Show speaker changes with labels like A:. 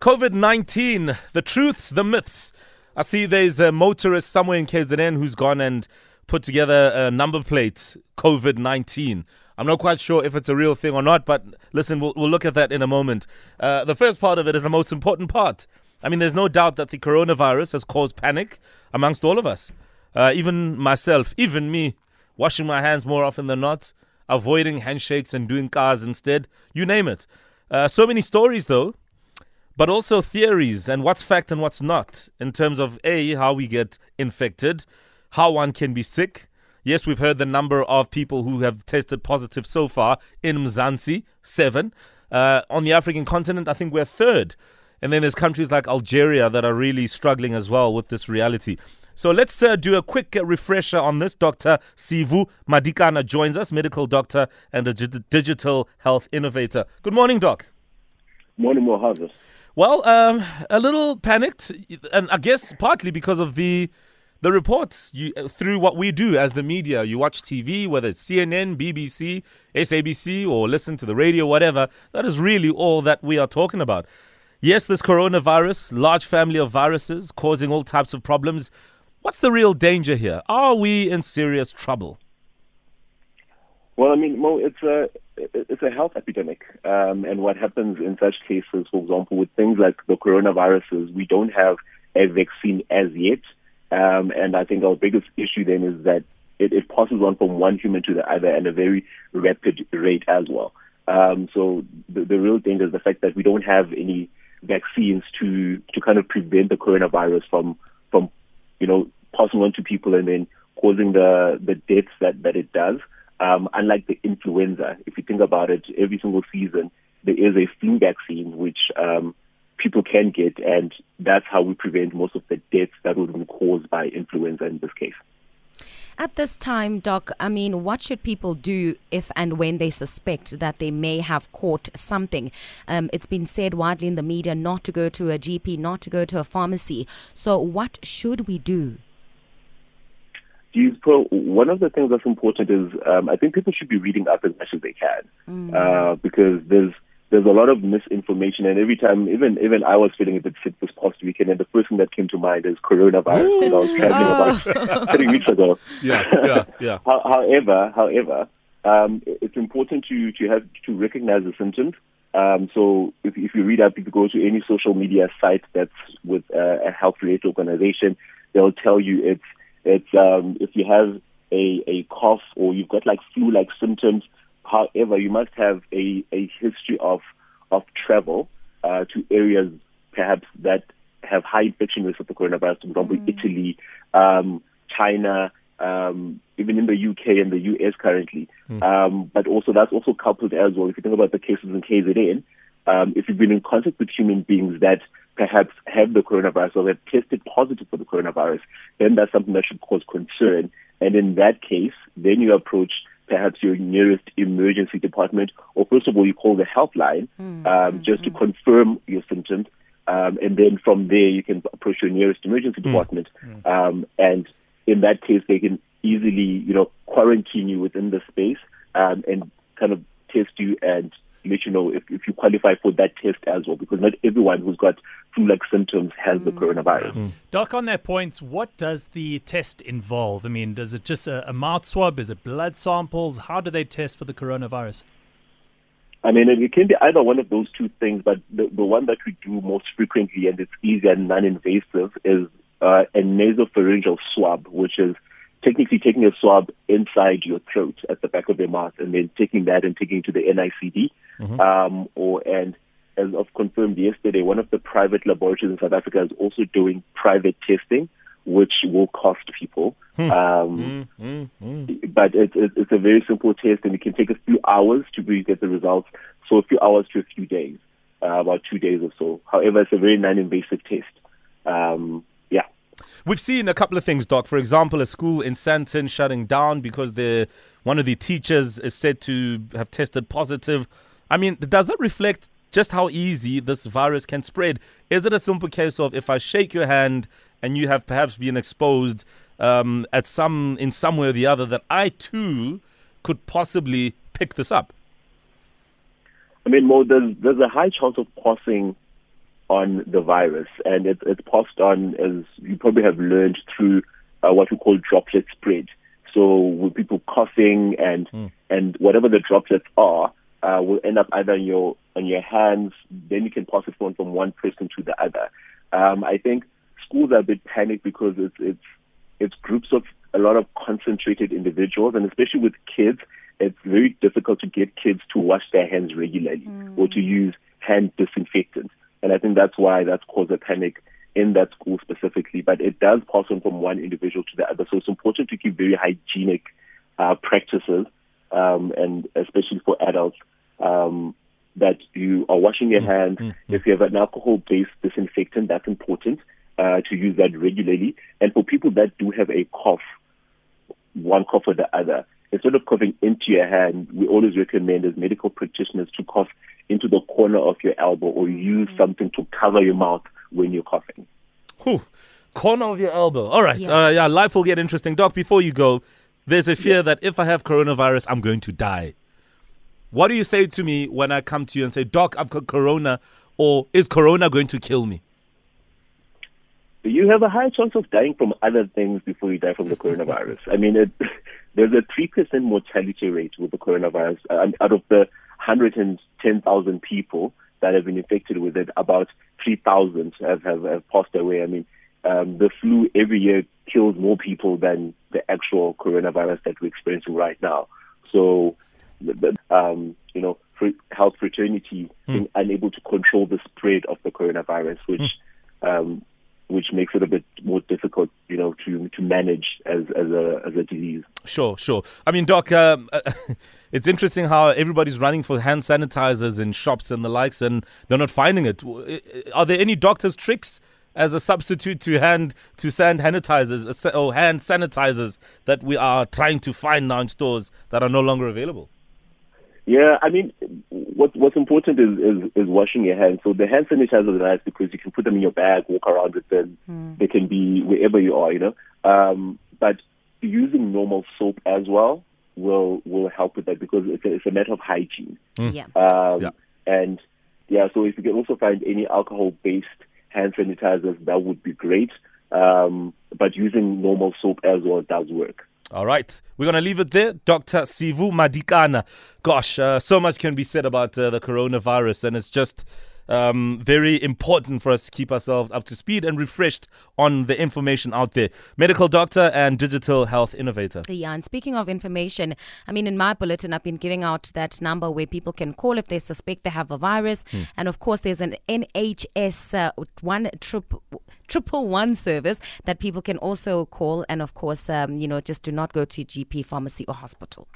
A: COVID 19, the truths, the myths. I see there's a motorist somewhere in KZN who's gone and put together a number plate, COVID 19. I'm not quite sure if it's a real thing or not, but listen, we'll, we'll look at that in a moment. Uh, the first part of it is the most important part. I mean, there's no doubt that the coronavirus has caused panic amongst all of us. Uh, even myself, even me, washing my hands more often than not, avoiding handshakes and doing cars instead, you name it. Uh, so many stories, though, but also theories and what's fact and what's not in terms of A, how we get infected, how one can be sick. Yes, we've heard the number of people who have tested positive so far in Mzansi, seven. Uh, on the African continent, I think we're third. And then there's countries like Algeria that are really struggling as well with this reality. So let's uh, do a quick uh, refresher on this. Dr. Sivu Madikana joins us, medical doctor and a g- digital health innovator. Good morning, Doc.
B: Morning, Mohammed.
A: Well, um, a little panicked, and I guess partly because of the the reports you, through what we do as the media. You watch TV, whether it's CNN, BBC, SABC, or listen to the radio, whatever. That is really all that we are talking about. Yes, this coronavirus, large family of viruses causing all types of problems. What's the real danger here? Are we in serious trouble?
B: Well, I mean, Mo, it's a it's a health epidemic, um, and what happens in such cases, for example, with things like the coronaviruses, we don't have a vaccine as yet, um, and I think our biggest issue then is that it, it passes on from one human to the other at a very rapid rate as well. Um, so the, the real danger is the fact that we don't have any vaccines to to kind of prevent the coronavirus from from you know passing on to people and then causing the the deaths that that it does. Um, unlike the influenza, if you think about it, every single season there is a flu vaccine which um, people can get, and that's how we prevent most of the deaths that would have been caused by influenza in this case.
C: At this time, Doc, I mean, what should people do if and when they suspect that they may have caught something? Um, it's been said widely in the media not to go to a GP, not to go to a pharmacy. So, what should we do?
B: Geez, so one of the things that's important is um, I think people should be reading up as much as they can mm. uh, because there's there's a lot of misinformation, and every time, even even I was feeling a bit sick this past weekend, and the first thing that came to mind is coronavirus. I was traveling about three weeks ago.
A: Yeah, yeah, yeah.
B: however, however, um, it's important to to have to recognize the symptoms. Um, so if, if you read up, if you go to any social media site that's with uh, a health-related organization, they'll tell you it's it's um, if you have a, a cough or you've got like flu-like symptoms. However, you must have a, a history of of travel uh, to areas perhaps that have high infection rates of the coronavirus, for example, mm. Italy, um, China, um, even in the UK and the US currently. Mm. Um, but also that's also coupled as well. If you think about the cases in KZN, um, if you've been in contact with human beings that perhaps have the coronavirus or have tested positive for the coronavirus, then that's something that should cause concern. And in that case, then you approach perhaps your nearest emergency department, or first of all, you call the helpline mm, um, just mm, to confirm your symptoms. Um, and then from there, you can approach your nearest emergency hmm. department. Hmm. Um, and in that case, they can easily, you know, quarantine you within the space um, and kind of test you and let you know if, if you qualify for that test as well, because not everyone who's got flu-like symptoms has mm. the coronavirus. Mm.
D: Doc, on that point, what does the test involve? I mean, does it just a, a mouth swab? Is it blood samples? How do they test for the coronavirus?
B: I mean, it can be either one of those two things, but the, the one that we do most frequently and it's easy and non-invasive is uh, a nasopharyngeal swab, which is technically taking a swab inside your throat at the back of your mouth and then taking that and taking it to the NICD. Mm-hmm. Um, or and as of confirmed yesterday, one of the private laboratories in South Africa is also doing private testing, which will cost people. Hmm. Um, mm-hmm. But it, it, it's a very simple test, and it can take a few hours to really get the results. So a few hours to a few days, uh, about two days or so. However, it's a very non-invasive test. Um, yeah.
A: We've seen a couple of things, Doc. For example, a school in Sandton shutting down because the one of the teachers is said to have tested positive. I mean, does that reflect just how easy this virus can spread? Is it a simple case of if I shake your hand and you have perhaps been exposed um, at some in some way or the other, that I too could possibly pick this up?
B: I mean, Mo, there's there's a high chance of passing on the virus, and it's, it's passed on as you probably have learned through uh, what we call droplet spread. So with people coughing and mm. and whatever the droplets are uh, will end up either in your on your hands. Then you can pass it on from one person to the other. Um, I think schools are a bit panicked because it's it's it's groups of a lot of concentrated individuals, and especially with kids, it's very difficult to get kids to wash their hands regularly mm. or to use hand disinfectant. And I think that's why that's caused a panic in that school specifically. But it does pass on from one individual to the other. So it's important to keep very hygienic uh, practices, um, and especially for adults, um, that you are washing your mm. hands. Mm. If you have an alcohol-based disinfectant, that's important uh, to use that regularly. And for people that do have a cough, one cough or the other, instead of coughing into your hand, we always recommend as medical practitioners to cough into the corner of your elbow or use mm-hmm. something to cover your mouth when you're coughing.
A: Whew. Corner of your elbow. All right. Yeah. Uh, yeah, life will get interesting. Doc, before you go, there's a fear yeah. that if I have coronavirus, I'm going to die. What do you say to me when I come to you and say, Doc, I've got corona, or is corona going to kill me?
B: You have a high chance of dying from other things before you die from the coronavirus. I mean, it, there's a 3% mortality rate with the coronavirus. Um, out of the 110,000 people that have been infected with it, about 3,000 have, have, have passed away. I mean, um, the flu every year kills more people than the actual coronavirus that we're experiencing right now. So, um, you know, health fraternity mm. being unable to control the spread of the coronavirus, which mm. um, which makes it a bit more difficult, you know, to to manage as as a as a disease.
A: Sure, sure. I mean, Doc, um, it's interesting how everybody's running for hand sanitizers in shops and the likes, and they're not finding it. Are there any doctors' tricks as a substitute to hand to hand sanitizers uh, or hand sanitizers that we are trying to find now in stores that are no longer available?
B: Yeah, I mean, what, what's important is, is, is washing your hands. So the hand sanitizers are nice because you can put them in your bag, walk around with them. Mm. They can be wherever you are, you know. Um, but using normal soap as well will will help with that because it's a, it's a matter of hygiene.
C: Mm. Yeah.
B: Um, yeah. And yeah, so if you can also find any alcohol-based hand sanitizers, that would be great. Um, but using normal soap as well does work.
A: All right. We're going to leave it there. Dr. Sivu Madikana. Gosh, uh, so much can be said about uh, the coronavirus, and it's just um, very important for us to keep ourselves up to speed and refreshed on the information out there. Medical doctor and digital health innovator.
C: Yeah, and speaking of information, I mean, in my bulletin, I've been giving out that number where people can call if they suspect they have a virus. Hmm. And of course, there's an NHS uh, one triple triple one service that people can also call. And of course, um, you know, just do not go to GP, pharmacy, or hospital.